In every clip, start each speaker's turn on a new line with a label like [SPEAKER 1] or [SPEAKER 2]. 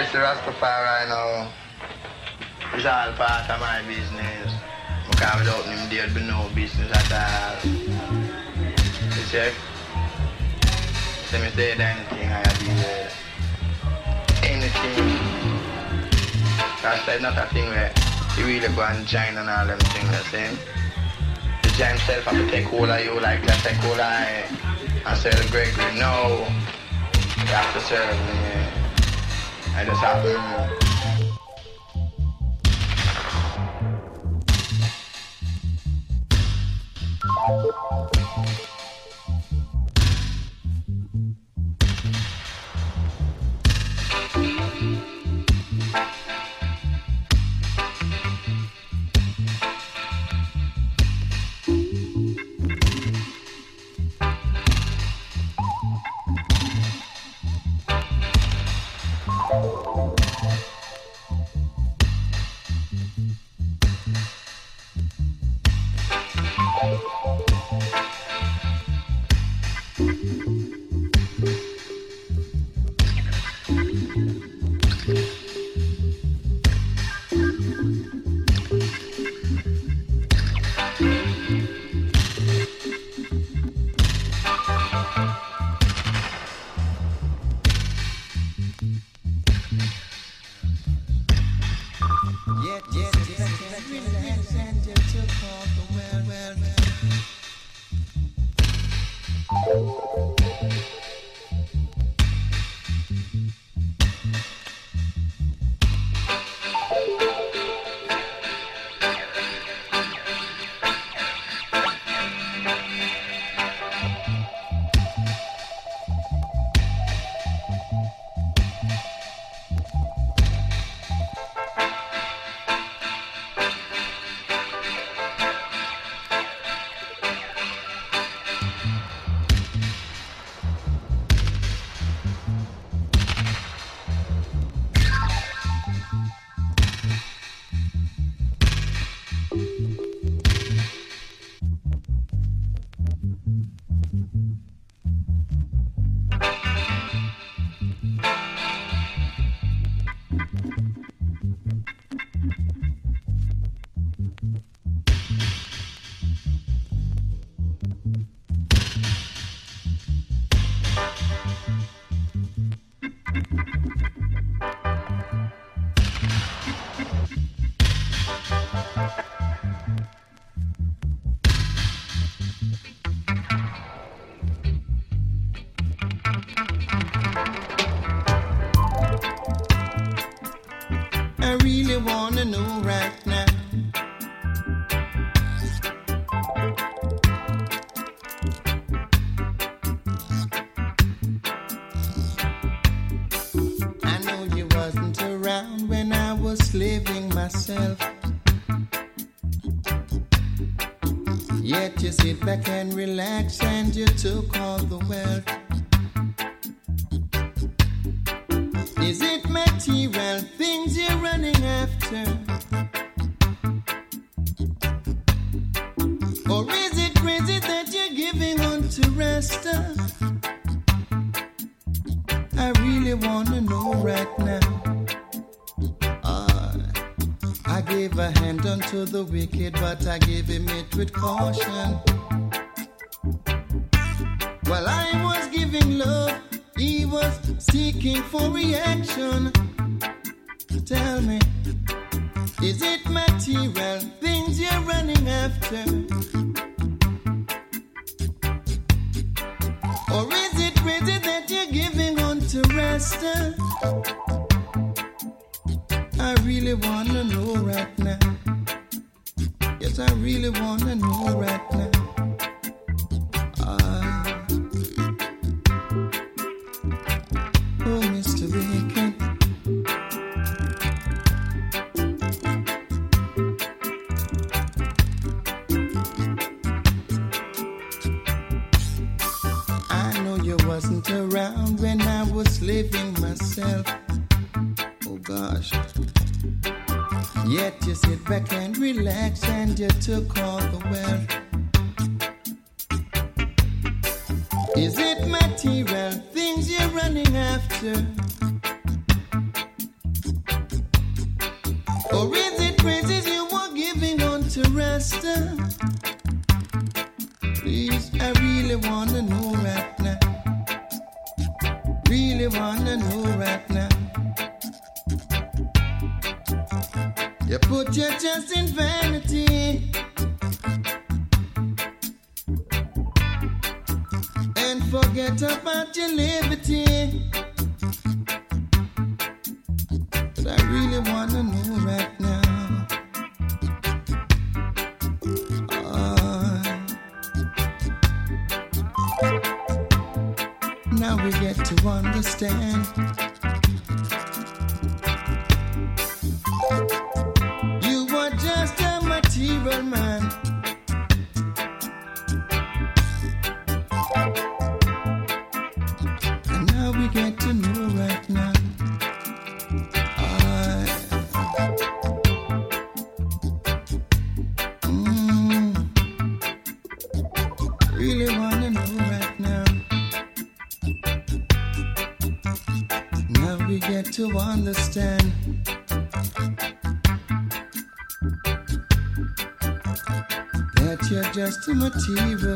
[SPEAKER 1] The Rastafari now. It's all part of my business. Because without him, there'd be no business at all. You see? So me say anything I do there. Anything. That's not a thing where you really go and join and all them things, same. The giant himself have to take hold of you like that take hold of I and serve Gregory. No. You have to serve me. I just have to. Is
[SPEAKER 2] estimativo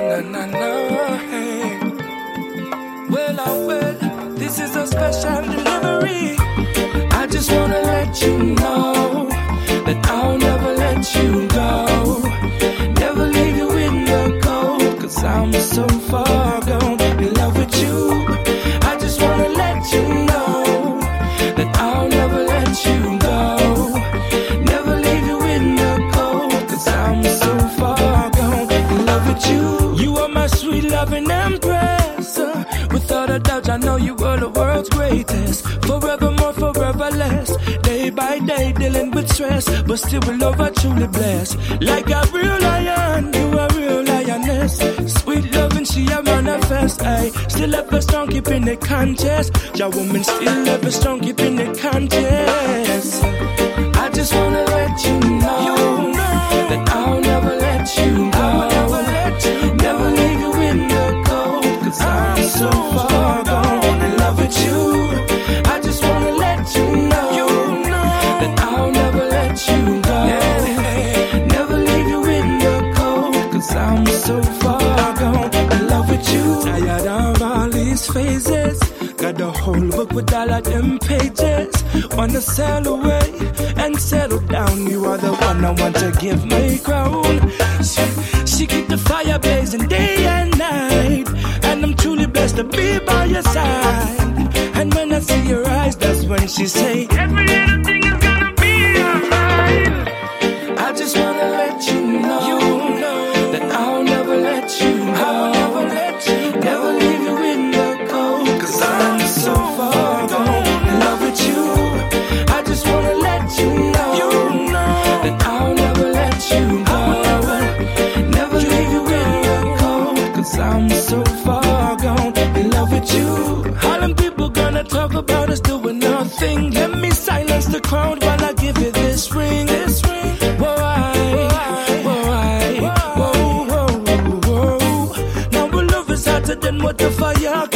[SPEAKER 3] na na na. Hey. Well, oh, well, this is a special delivery. I just wanna let you know. with stress, but still with love I truly bless. Like a real lion, you a real lioness. Sweet love and she a manifest. I still ever strong, keeping it conscious. Your woman still ever strong, keeping it conscious. I just wanna let you know, you know. that I'll never let you phrases. Got the whole book with all of them pages. Wanna sail away and settle down. You are the one I want to give me crown. She, she keep the fire blazing day and night. And I'm truly blessed to be by your side. And when I see your eyes, that's when she say, Every what the fire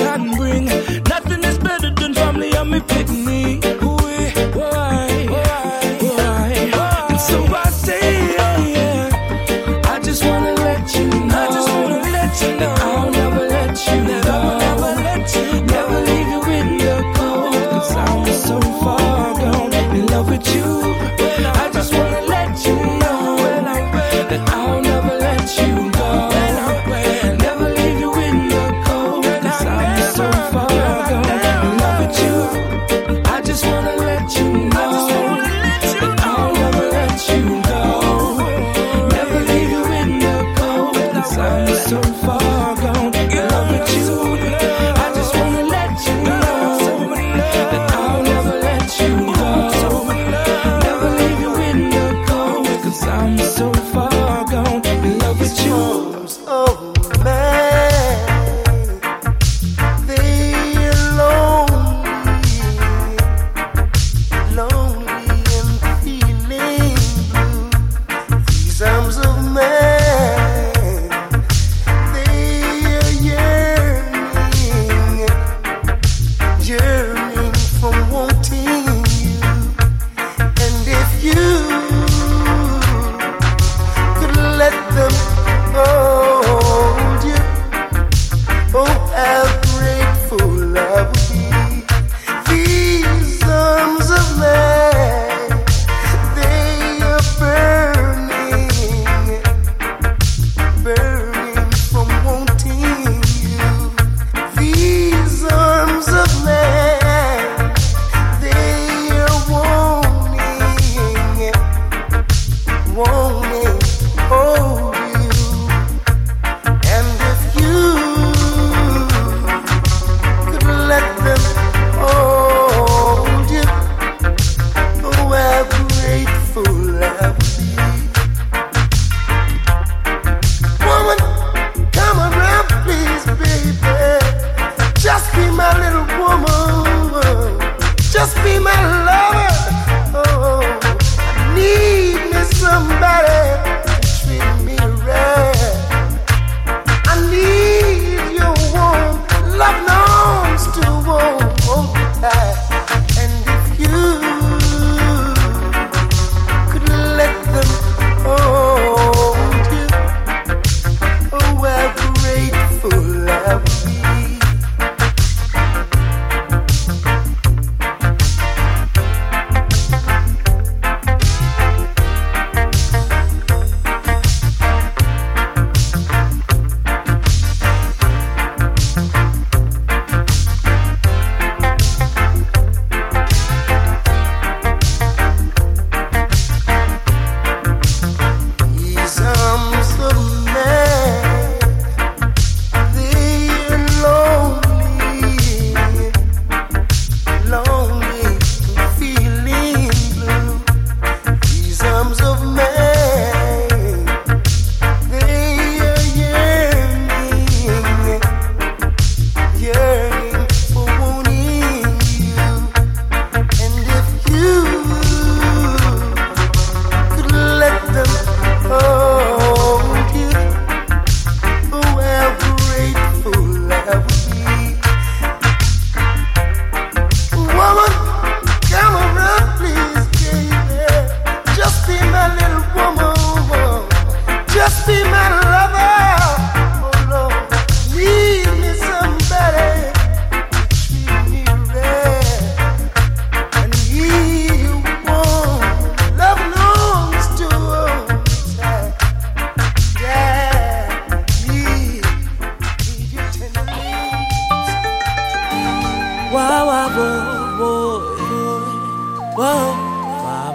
[SPEAKER 4] whoa,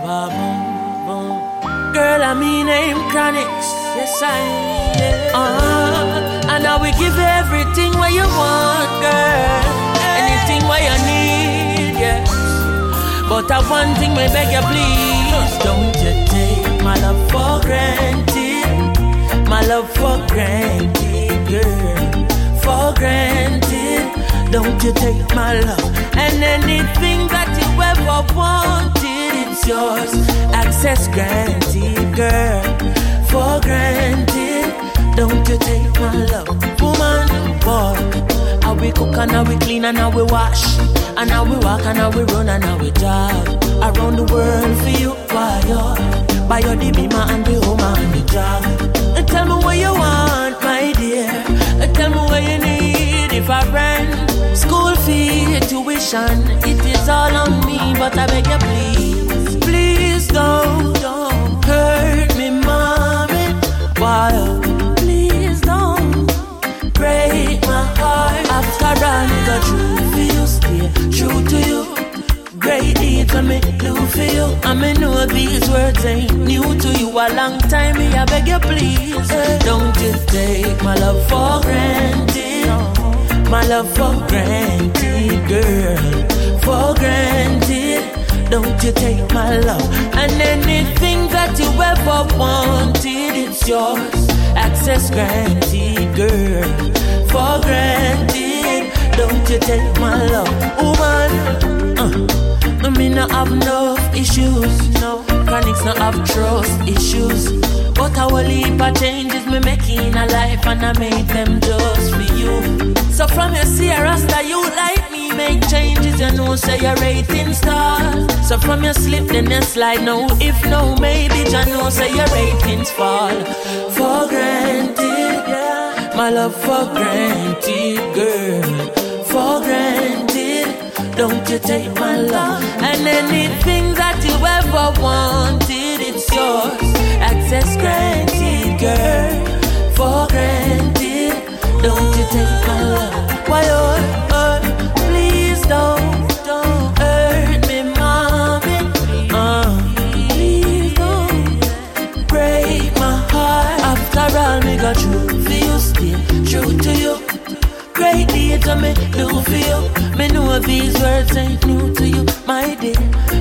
[SPEAKER 4] whoa. Girl, I mean name Chronixx. Yes, I am. Uh, and I will give everything what you want, girl. Anything what you need, yes. But I one thing, may beg you, please. Don't you take my love for granted. My love for granted, girl. For granted. Don't you take my love and anything that ever wanted, it's yours. Access granted, girl. For granted. Don't you take my love, woman, boy. How we cook and how we clean and how we wash. And how we walk and how we run and how we jog. Around the world for you, why you? By your the bima and the home and the job. Tell me what you want, my dear. Tell me what you need if I rent. School fee, tuition, it is all on me, but I beg you please, please don't, don't hurt me, mommy. Why? Please don't break my heart. After all, nigga, true for you, stay true to you. Great deeds when me do for you. I me know these words ain't new to you. A long time, me I beg you please. Eh. Don't you take my love for granted my love for granted, girl. For granted, don't you take my love. And anything that you ever wanted, it's yours. Access granted, girl. For granted, don't you take my love. Woman, uh, mean, I have no issues, no. Chronixx no have trust issues. But I will leave a changes me making a life and I made them just for you. So from your Sierra star, you like me, make changes, you know, say your rating star. So from your slip, then you slide, no, if no, maybe, you know, say your ratings fall. For granted, yeah. my love for granted, girl. For granted, don't you take my love. And anything that you ever wanted, it's yours. Access granted, girl. For granted, don't you take my love. Why, oh, oh, please don't, don't hurt me, mommy. Uh, please don't break my heart. After all, me got you, still true to you. Great to me, do you. These words ain't new to you, my dear.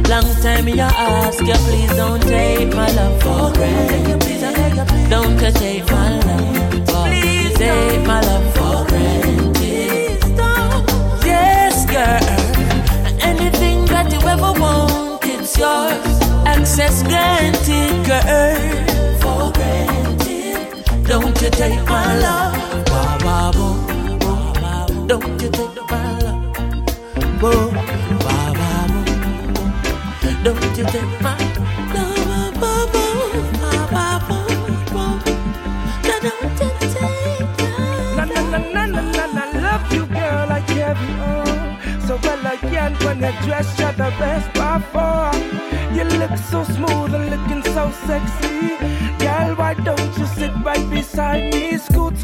[SPEAKER 4] Long time me I ask you, please don't take my love for granted. Don't you take my love, for please take my love for granted. Yes, girl. Anything that you ever want, it's yours. Access granted, girl. For granted. Don't you take my love. Don't you take my love, boom, ba ba. Don't you take my love, ba ba boom, ba ba boom, boom. Don't you take Na na
[SPEAKER 3] na na na na love you, girl, I carry on so elegant when you dress, you're the best by far. You look so smooth and looking so sexy, girl. Why don't you sit right beside me? Scoot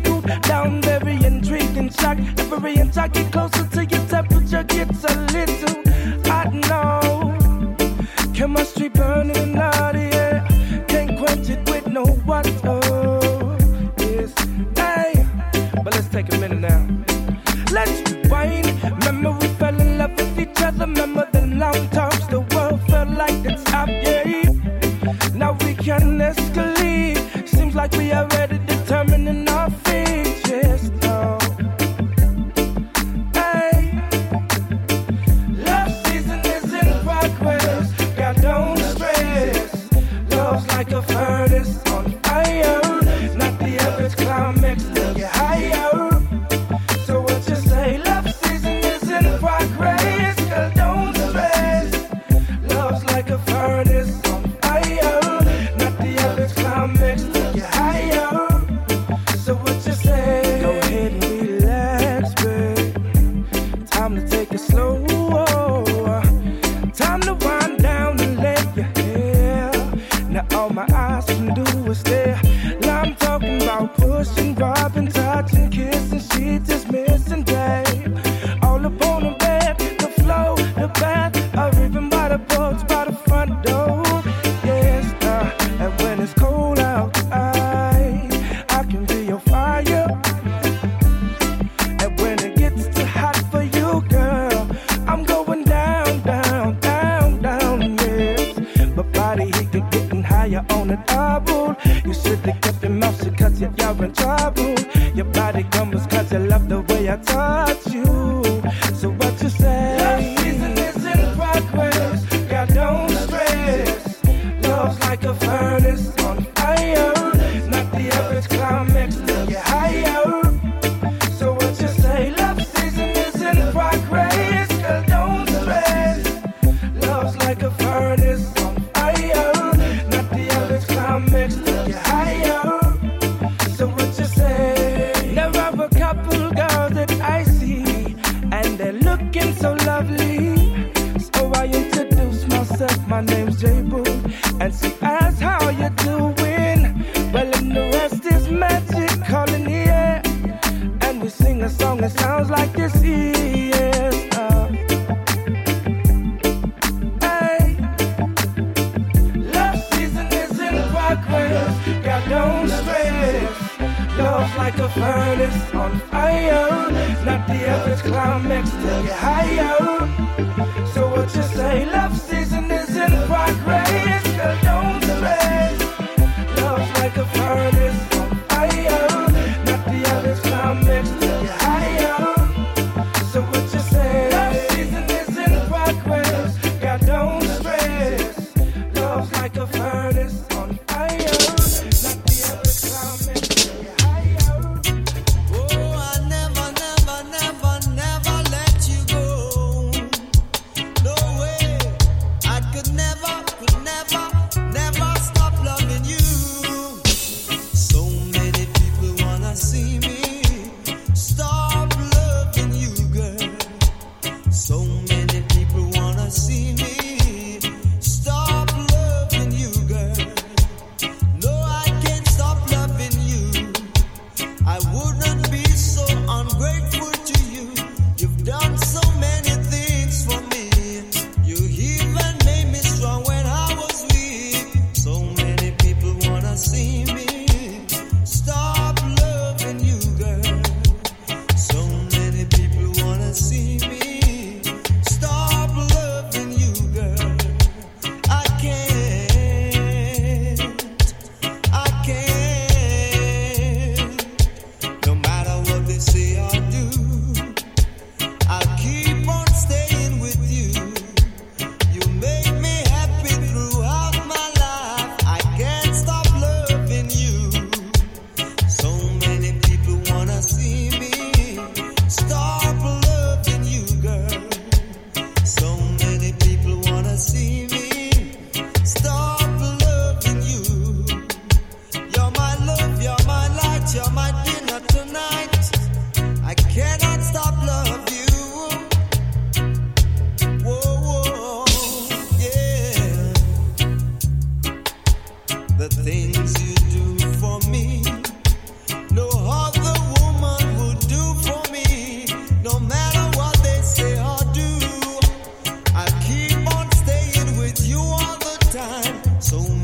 [SPEAKER 5] time. So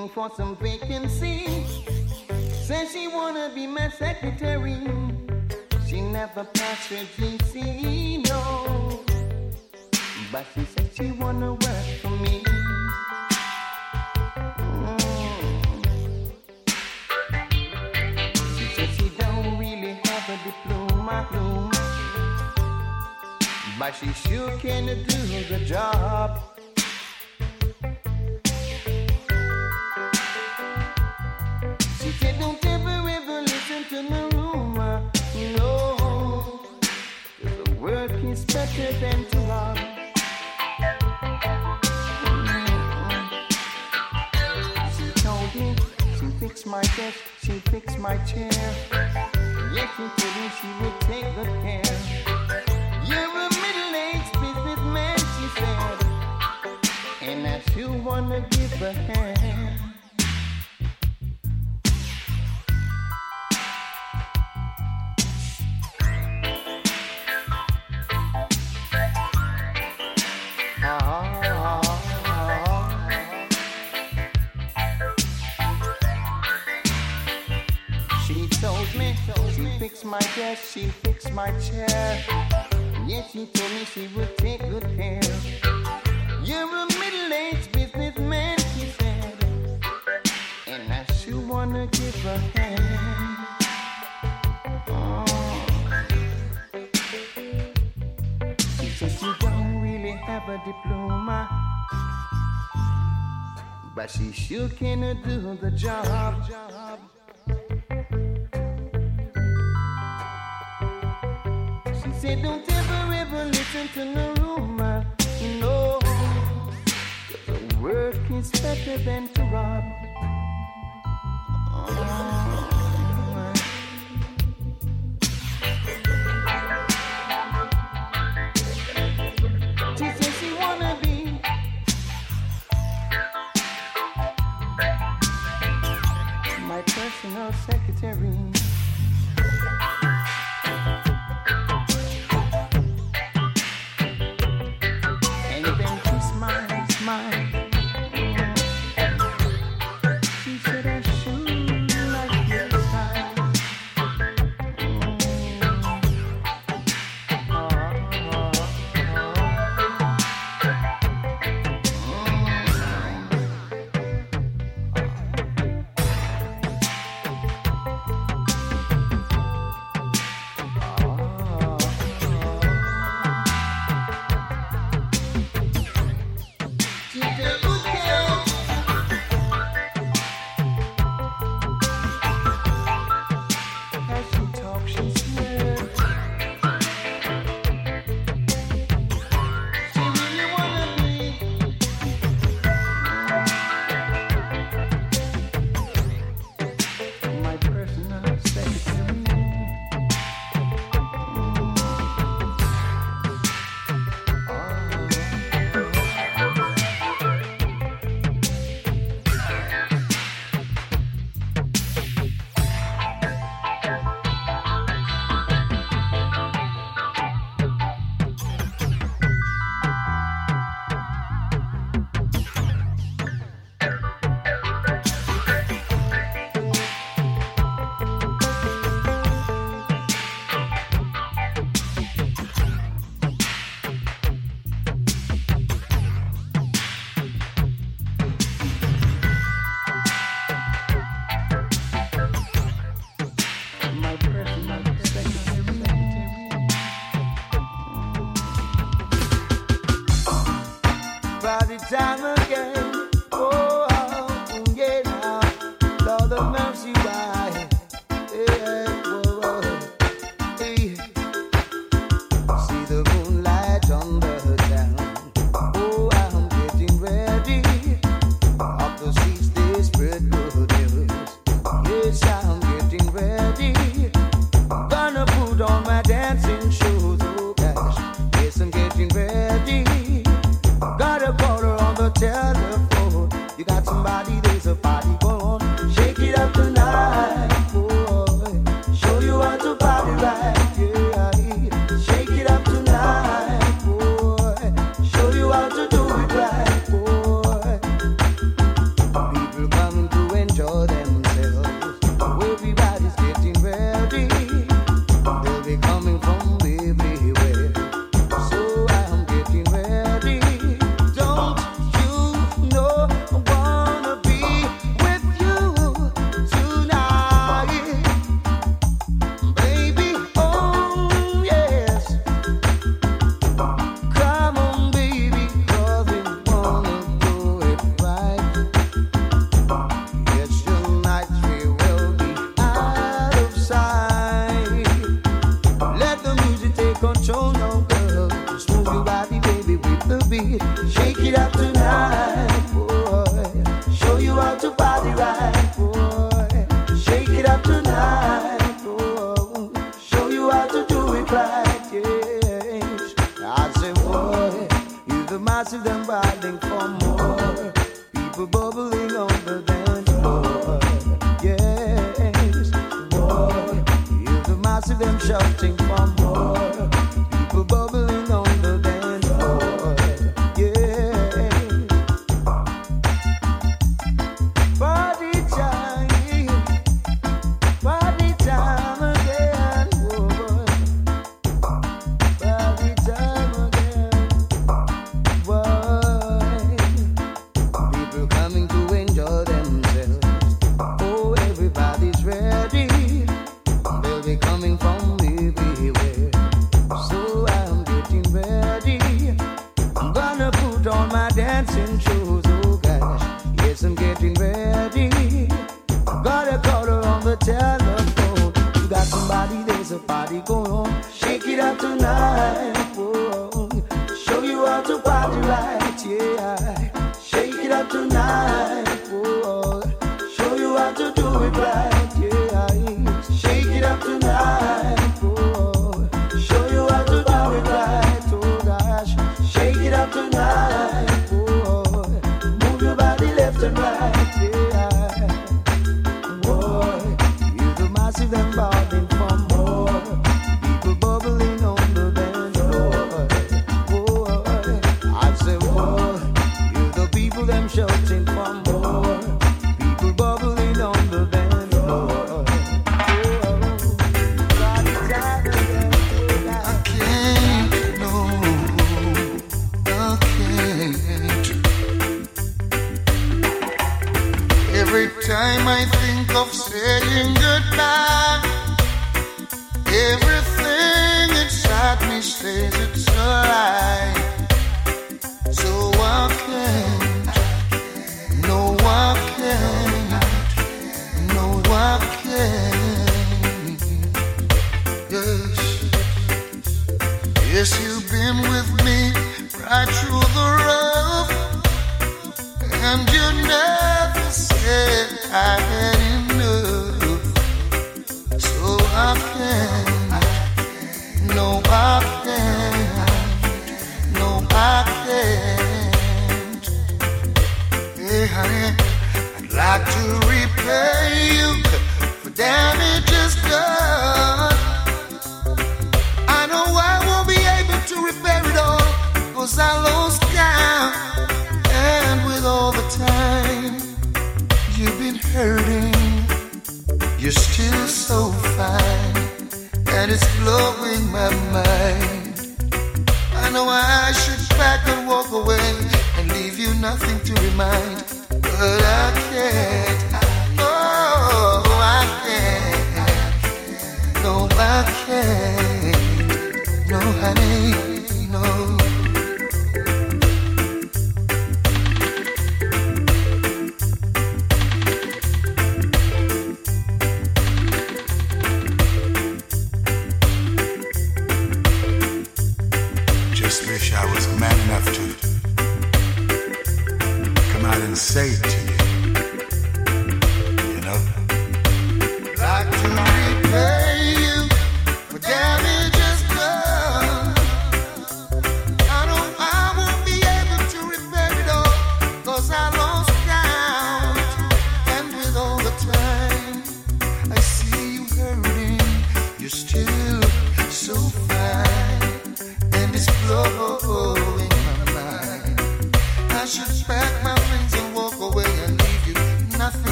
[SPEAKER 2] looking for some vacancy. Says she wanna be my secretary. She never passed her GC, no. But she said she wanna work for me. Mm. She said she don't really have a diploma, but she sure can do the job. Uh-huh. my she chair. Yes, she told me she would take good care. but she sure can do the job. She said, Don't ever, ever listen to no rumor, No, the work is better than to rob.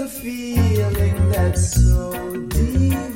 [SPEAKER 6] a feeling that's so deep.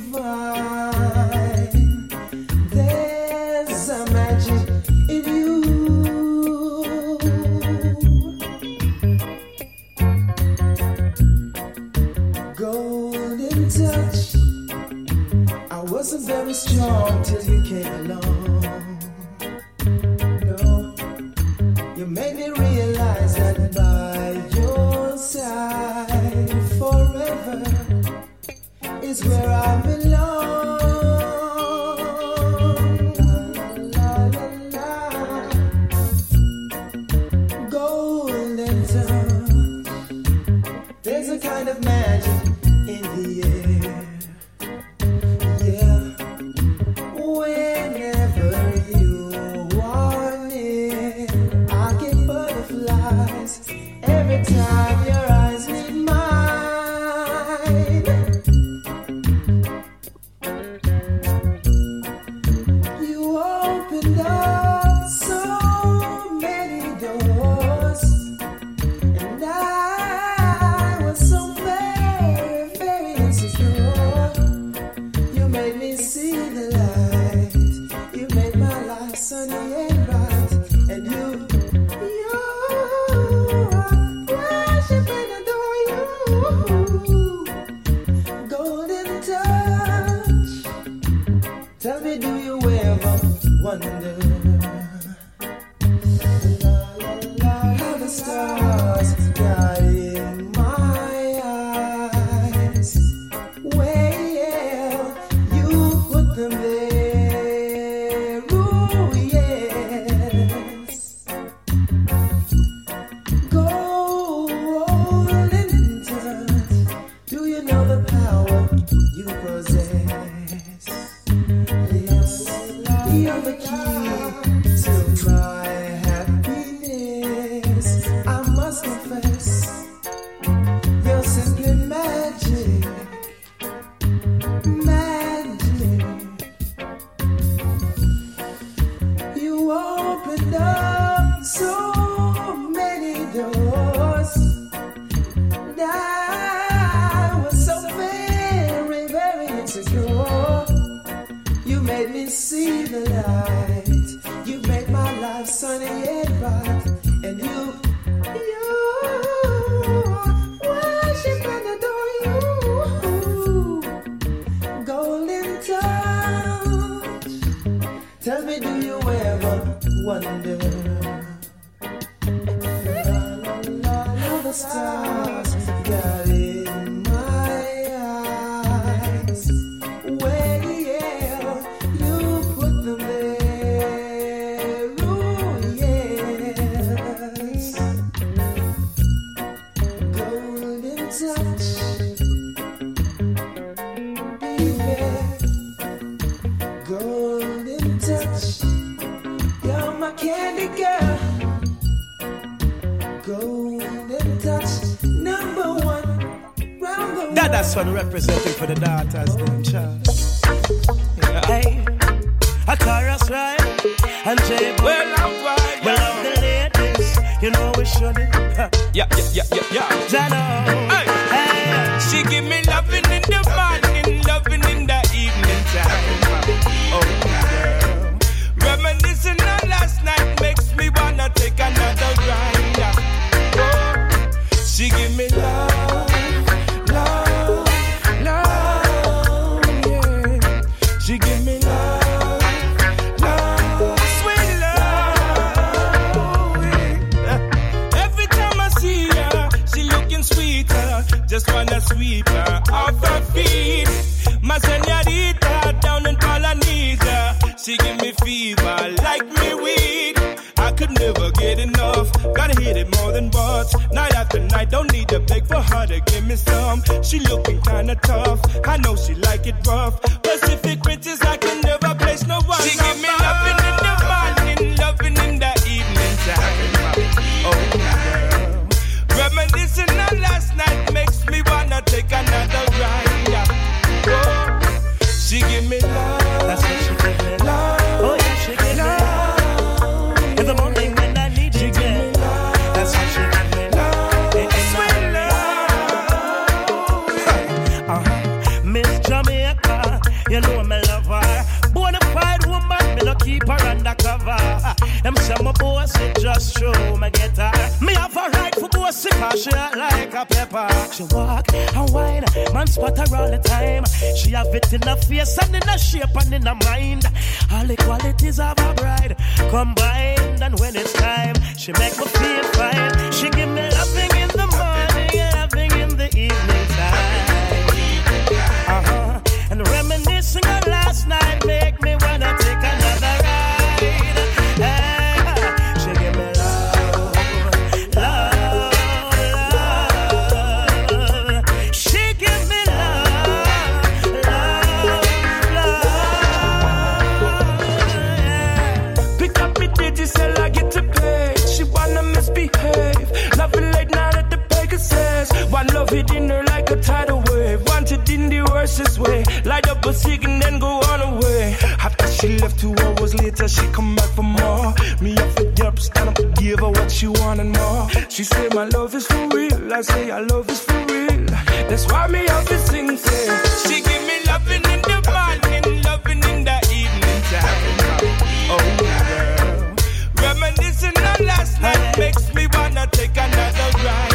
[SPEAKER 3] never get enough. Gotta hit it more than once. Night after night, don't need to beg for her to give me some. She looking kinda tough. I know she like it rough. Pacific Princess, I can never place no one. She give me
[SPEAKER 7] she act like a pepper. She walk and whine, man spot her all the time. She have it in her face and in her shape and in her mind. All the qualities of a bride combined, and when it's time, she make me feel fine. She give me loving in the morning, loving in the evening.
[SPEAKER 3] said she come back for more. Me up for yups, and I'm give her what she want and more. She say my love is for real. I say our love is for real. That's why me up to sing say. She give me loving in the morning, loving in the evening time. Oh girl, reminiscing on last night makes me wanna take another ride.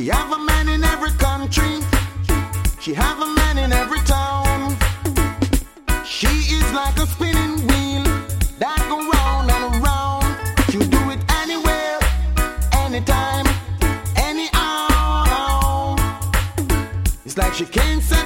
[SPEAKER 8] She have a man in every country. She have a man in every town. She is like a spinning wheel that go round and round. She do it anywhere, anytime, anyhow. It's like she
[SPEAKER 5] can't
[SPEAKER 8] say.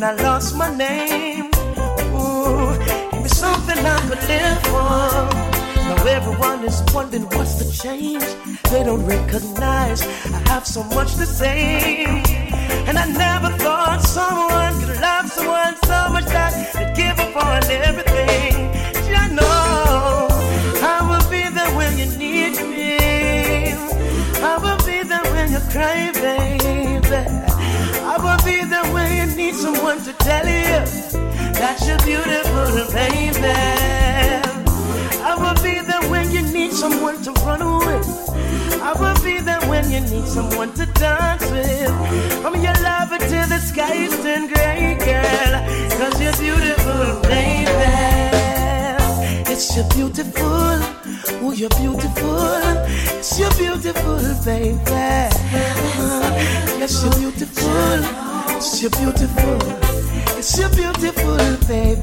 [SPEAKER 7] When I lost my name. Ooh, give me something I could live for. Now everyone is wondering what's the change. They don't recognize I have so much to say. And I never thought someone could love someone so much that they'd give up on everything. I know I will be there when you need me. I will be there when you cry, someone to tell you that you're beautiful, baby. I will be there when you need someone to run with. I will be there when you need someone to dance with. I'm your lover till the skies turn gray, girl. Cause you're beautiful, baby. It's you're beautiful, oh you're beautiful. It's you're beautiful, baby. Uh, yes, you're beautiful. It's you're beautiful. It's you're beautiful, baby.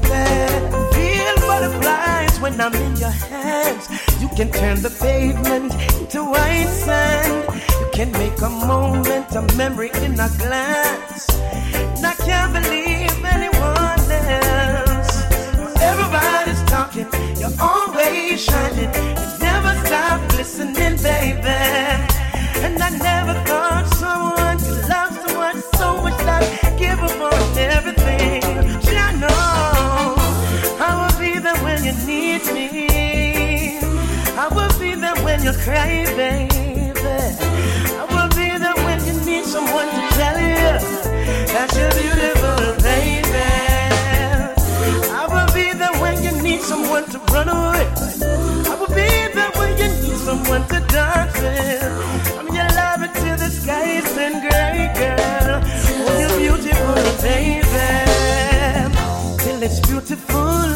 [SPEAKER 7] Feel butterflies when I'm in your hands. You can turn the pavement into white sand. You can make a moment a memory in a glance. And I can't believe anyone else. Everybody's talking, you're always shining. You never stop listening, baby. And I never thought when you cry, baby. I will be there when you need someone to tell you that you're beautiful, baby. I will be there when you need someone to run away. I will be there when you need someone to dance with. I'm your lover till the skies turn gray, girl. Oh, you're beautiful, baby. Till it's beautiful.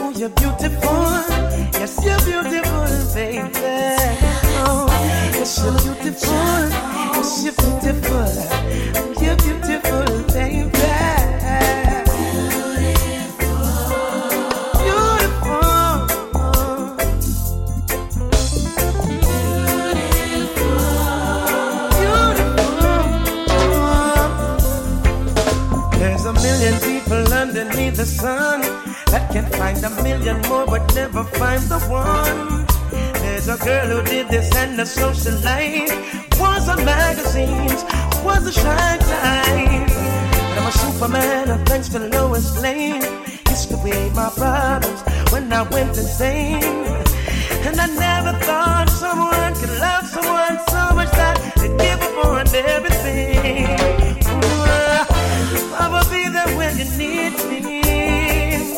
[SPEAKER 7] Oh, you're beautiful. The sun that can find a million more but never find the one. There's a girl who did this and the socialite was on magazines, was a shy time. But I'm a superman, and thanks to Lois Lane. Used to be my problems when I went insane. And I never thought someone could love someone so much that they'd give up on everything. I will be there when you need me.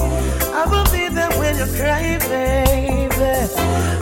[SPEAKER 7] I will be there when you cry, baby.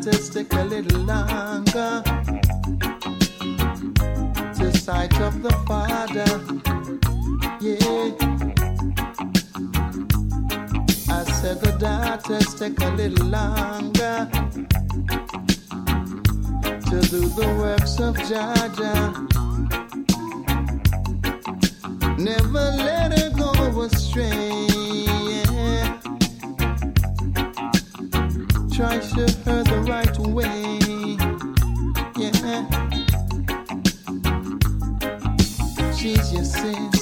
[SPEAKER 2] daughters take a little longer to sight of the father. Yeah. I said oh, the daughters take a little longer to do the works of Jaja. Never let her go astray. Try show her the right way. Yeah. She's your sister.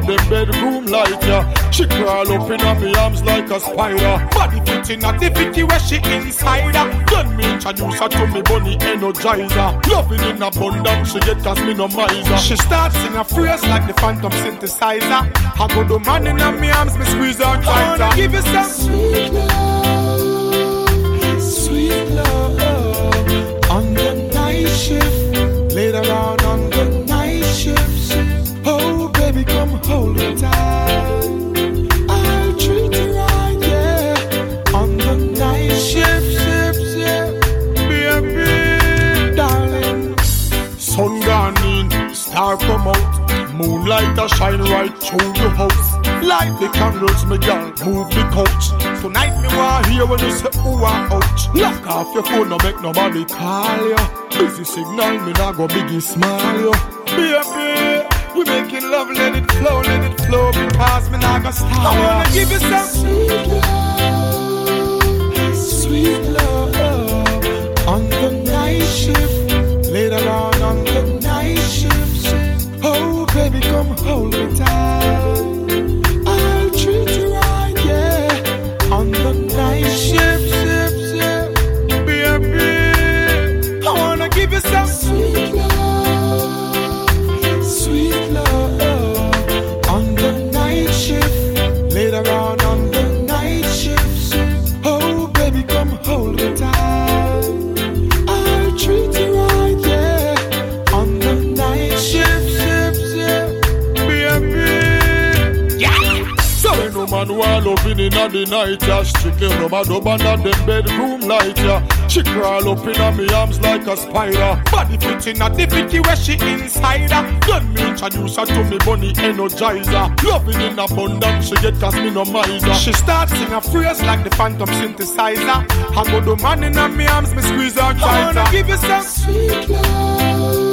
[SPEAKER 9] Dub the bedroom light, yeah. She crawl up in my arms like a spider. Body
[SPEAKER 10] fit in a difficulty where she inside her.
[SPEAKER 9] Then me introduce her to me bunny energizer. Loving in abundance, she get cause me no miser. She
[SPEAKER 10] starts sing a phrase like the phantom synthesizer. I go the man in my arms, me squeeze her tighter. Give you some sweet love,
[SPEAKER 9] a shine right through your house. Light the candles, me girl, move the couch.
[SPEAKER 10] Tonight me want hear when you say ooh and ouch.
[SPEAKER 9] Lock off your phone, no make nobody call you. Busy signal, me nah go biggie smile you.
[SPEAKER 10] Baby, we making love, let it flow, let it flow because me nah go stop. I
[SPEAKER 9] wanna
[SPEAKER 10] give you some sweet love, sweet love on the night shift. Later on on the hold me tight.
[SPEAKER 9] inna the night, yeah. Strictly rubber dub under the bedroom light, yeah. She crawl up inna me arms like a spider. Body
[SPEAKER 10] fit inna the picky where she inside her.
[SPEAKER 9] Then me
[SPEAKER 10] introduce
[SPEAKER 9] her to me bunny energizer. Loving in abundance, she get cause me. She
[SPEAKER 10] starts in a phrase like the phantom synthesizer. I go the man inna me arms, me squeeze her tighter. I wanna give you some sweet love.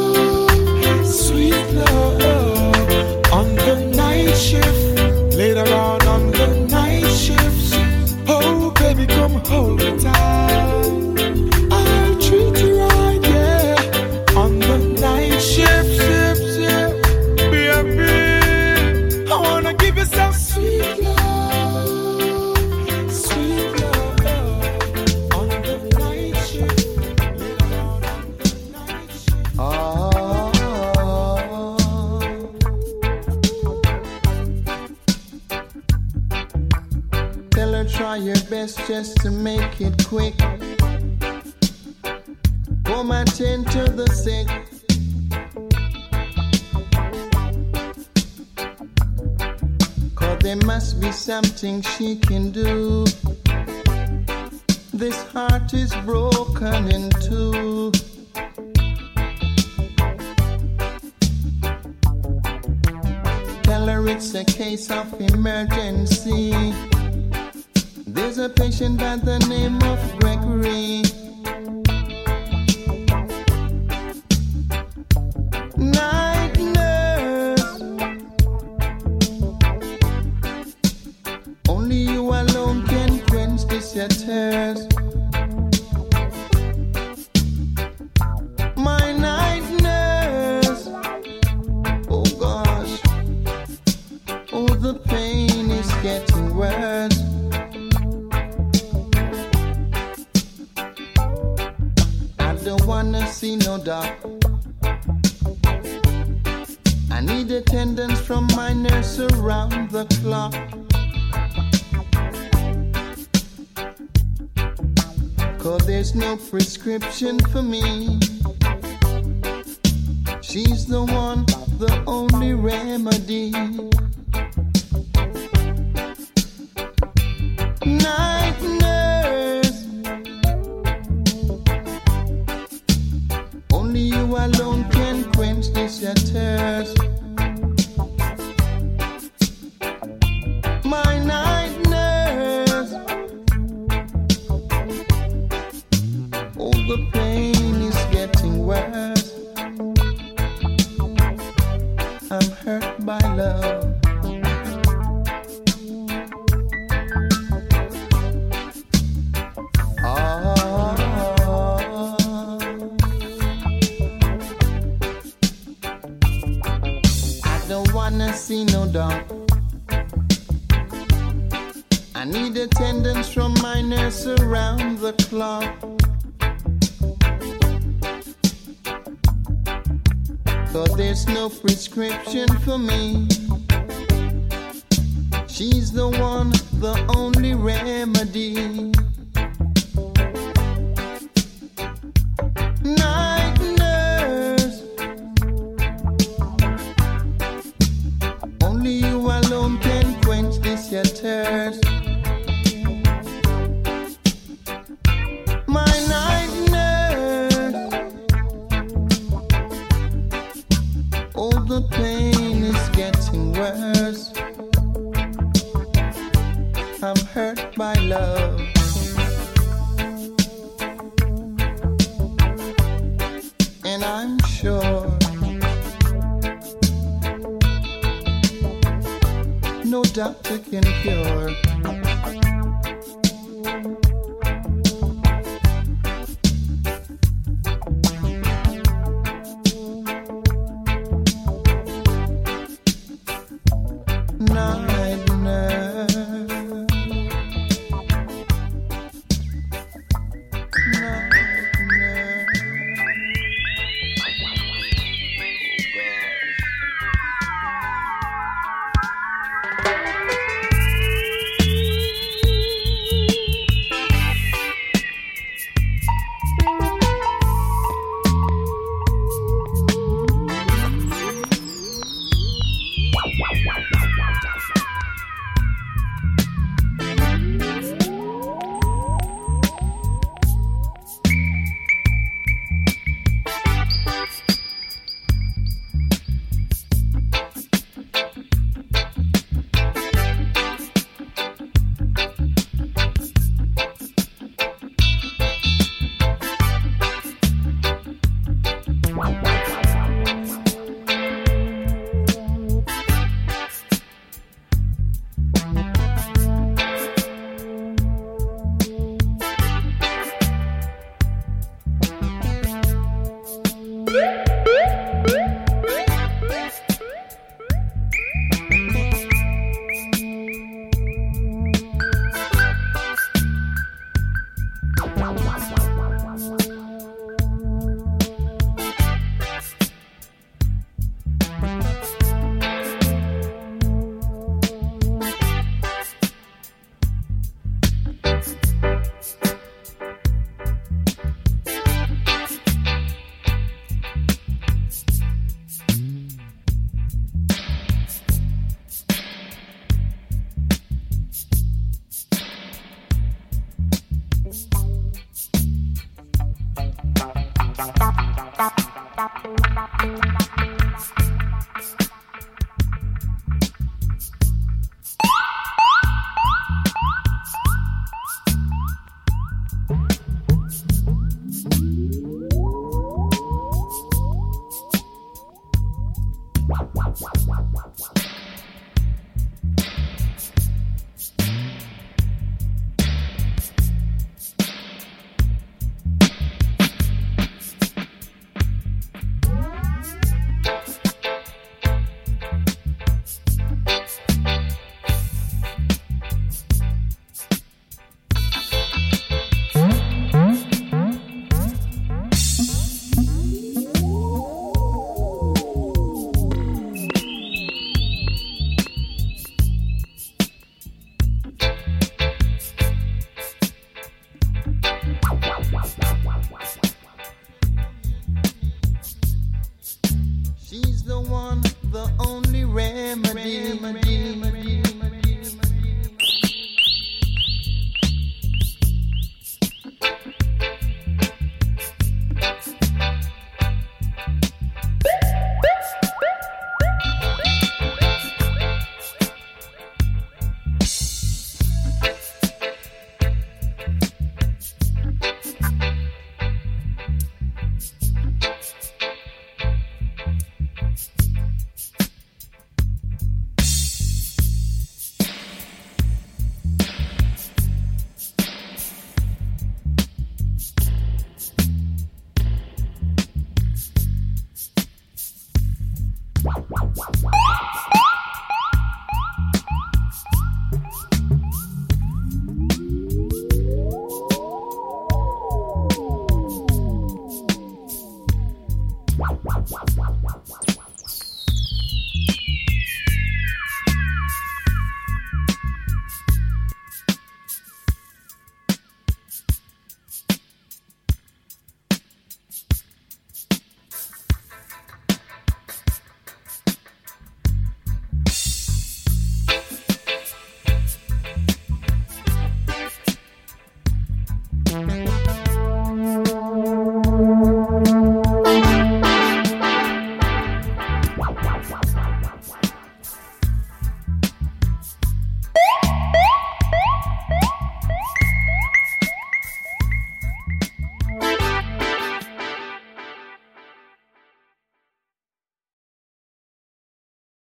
[SPEAKER 2] prescription for me. She's the one, the only remedy. Night nurse, only you alone can quench this thirst.